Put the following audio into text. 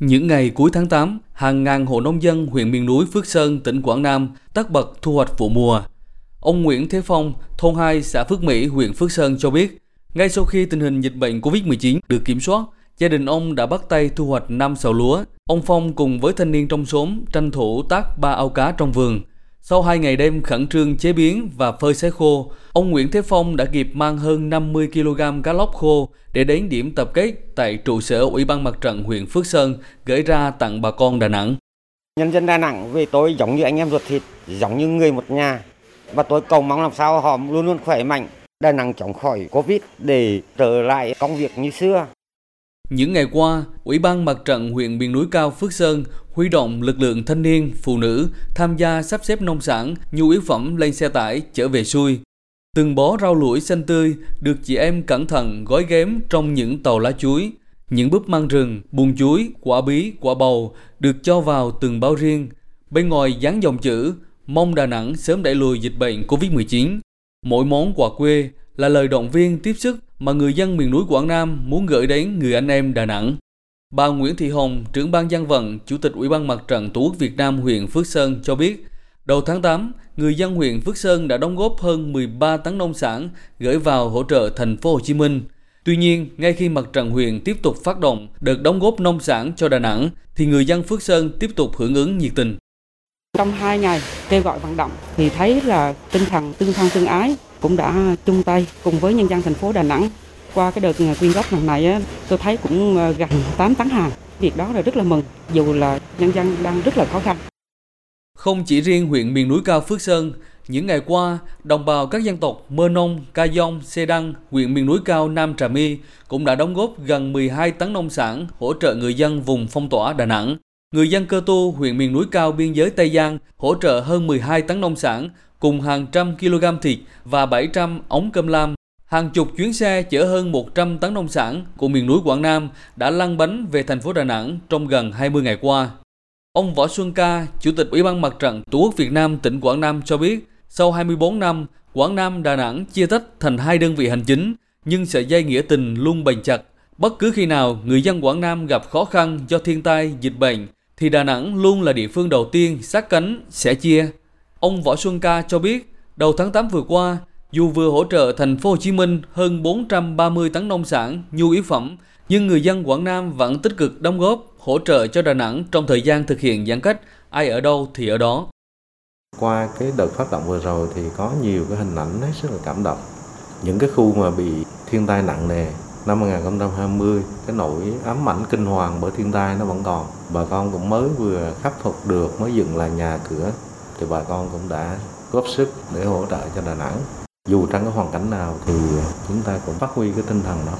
Những ngày cuối tháng 8, hàng ngàn hộ nông dân huyện miền núi Phước Sơn, tỉnh Quảng Nam tất bật thu hoạch vụ mùa. Ông Nguyễn Thế Phong, thôn 2, xã Phước Mỹ, huyện Phước Sơn cho biết, ngay sau khi tình hình dịch bệnh COVID-19 được kiểm soát, gia đình ông đã bắt tay thu hoạch 5 sào lúa. Ông Phong cùng với thanh niên trong xóm tranh thủ tác ba ao cá trong vườn. Sau hai ngày đêm khẩn trương chế biến và phơi sấy khô, ông Nguyễn Thế Phong đã kịp mang hơn 50 kg cá lóc khô để đến điểm tập kết tại trụ sở Ủy ban Mặt trận huyện Phước Sơn gửi ra tặng bà con Đà Nẵng. Nhân dân Đà Nẵng về tôi giống như anh em ruột thịt, giống như người một nhà. Và tôi cầu mong làm sao họ luôn luôn khỏe mạnh, Đà Nẵng chống khỏi Covid để trở lại công việc như xưa. Những ngày qua, Ủy ban Mặt trận huyện miền núi cao Phước Sơn huy động lực lượng thanh niên, phụ nữ tham gia sắp xếp nông sản, nhu yếu phẩm lên xe tải chở về xuôi. Từng bó rau lũi xanh tươi được chị em cẩn thận gói ghém trong những tàu lá chuối. Những búp măng rừng, bùn chuối, quả bí, quả bầu được cho vào từng bao riêng. Bên ngoài dán dòng chữ mong Đà Nẵng sớm đẩy lùi dịch bệnh Covid-19. Mỗi món quà quê là lời động viên tiếp sức mà người dân miền núi Quảng Nam muốn gửi đến người anh em Đà Nẵng. Bà Nguyễn Thị Hồng, trưởng ban dân vận, Chủ tịch Ủy ban Mặt trận Tổ quốc Việt Nam huyện Phước Sơn cho biết, đầu tháng 8, người dân huyện Phước Sơn đã đóng góp hơn 13 tấn nông sản gửi vào hỗ trợ thành phố Hồ Chí Minh. Tuy nhiên, ngay khi mặt trận huyện tiếp tục phát động đợt đóng góp nông sản cho Đà Nẵng, thì người dân Phước Sơn tiếp tục hưởng ứng nhiệt tình. Trong hai ngày kêu gọi vận động thì thấy là tinh thần tương thân tương ái cũng đã chung tay cùng với nhân dân thành phố Đà Nẵng qua cái đợt ờ, quyên góp lần này tôi thấy cũng ờ, gần 8 tấn hàng. Việc đó là rất là mừng dù là nhân dân đang rất là khó khăn. Không chỉ riêng huyện miền núi cao Phước Sơn, những ngày qua, đồng bào các dân tộc Mơ Nông, Ca Dông, Xê Đăng, huyện miền núi cao Nam Trà My cũng đã đóng góp gần 12 tấn nông sản hỗ trợ người dân vùng phong tỏa Đà Nẵng. Người dân Cơ Tu, huyện miền núi cao biên giới Tây Giang hỗ trợ hơn 12 tấn nông sản cùng hàng trăm kg thịt và 700 ống cơm lam. Hàng chục chuyến xe chở hơn 100 tấn nông sản của miền núi Quảng Nam đã lăn bánh về thành phố Đà Nẵng trong gần 20 ngày qua. Ông Võ Xuân Ca, Chủ tịch Ủy ban Mặt trận Tổ quốc Việt Nam tỉnh Quảng Nam cho biết, sau 24 năm, Quảng Nam Đà Nẵng chia tách thành hai đơn vị hành chính, nhưng sợi dây nghĩa tình luôn bền chặt. Bất cứ khi nào người dân Quảng Nam gặp khó khăn do thiên tai, dịch bệnh, thì Đà Nẵng luôn là địa phương đầu tiên sát cánh, sẽ chia. Ông Võ Xuân Ca cho biết, đầu tháng 8 vừa qua, dù vừa hỗ trợ thành phố Hồ Chí Minh hơn 430 tấn nông sản, nhu yếu phẩm, nhưng người dân Quảng Nam vẫn tích cực đóng góp hỗ trợ cho Đà Nẵng trong thời gian thực hiện giãn cách, ai ở đâu thì ở đó. Qua cái đợt phát động vừa rồi thì có nhiều cái hình ảnh rất là cảm động. Những cái khu mà bị thiên tai nặng nề năm 2020 cái nỗi ám ảnh kinh hoàng bởi thiên tai nó vẫn còn. Bà con cũng mới vừa khắc phục được, mới dựng lại nhà cửa, thì bà con cũng đã góp sức để hỗ trợ cho Đà Nẵng. Dù trong cái hoàn cảnh nào thì chúng ta cũng phát huy cái tinh thần đó.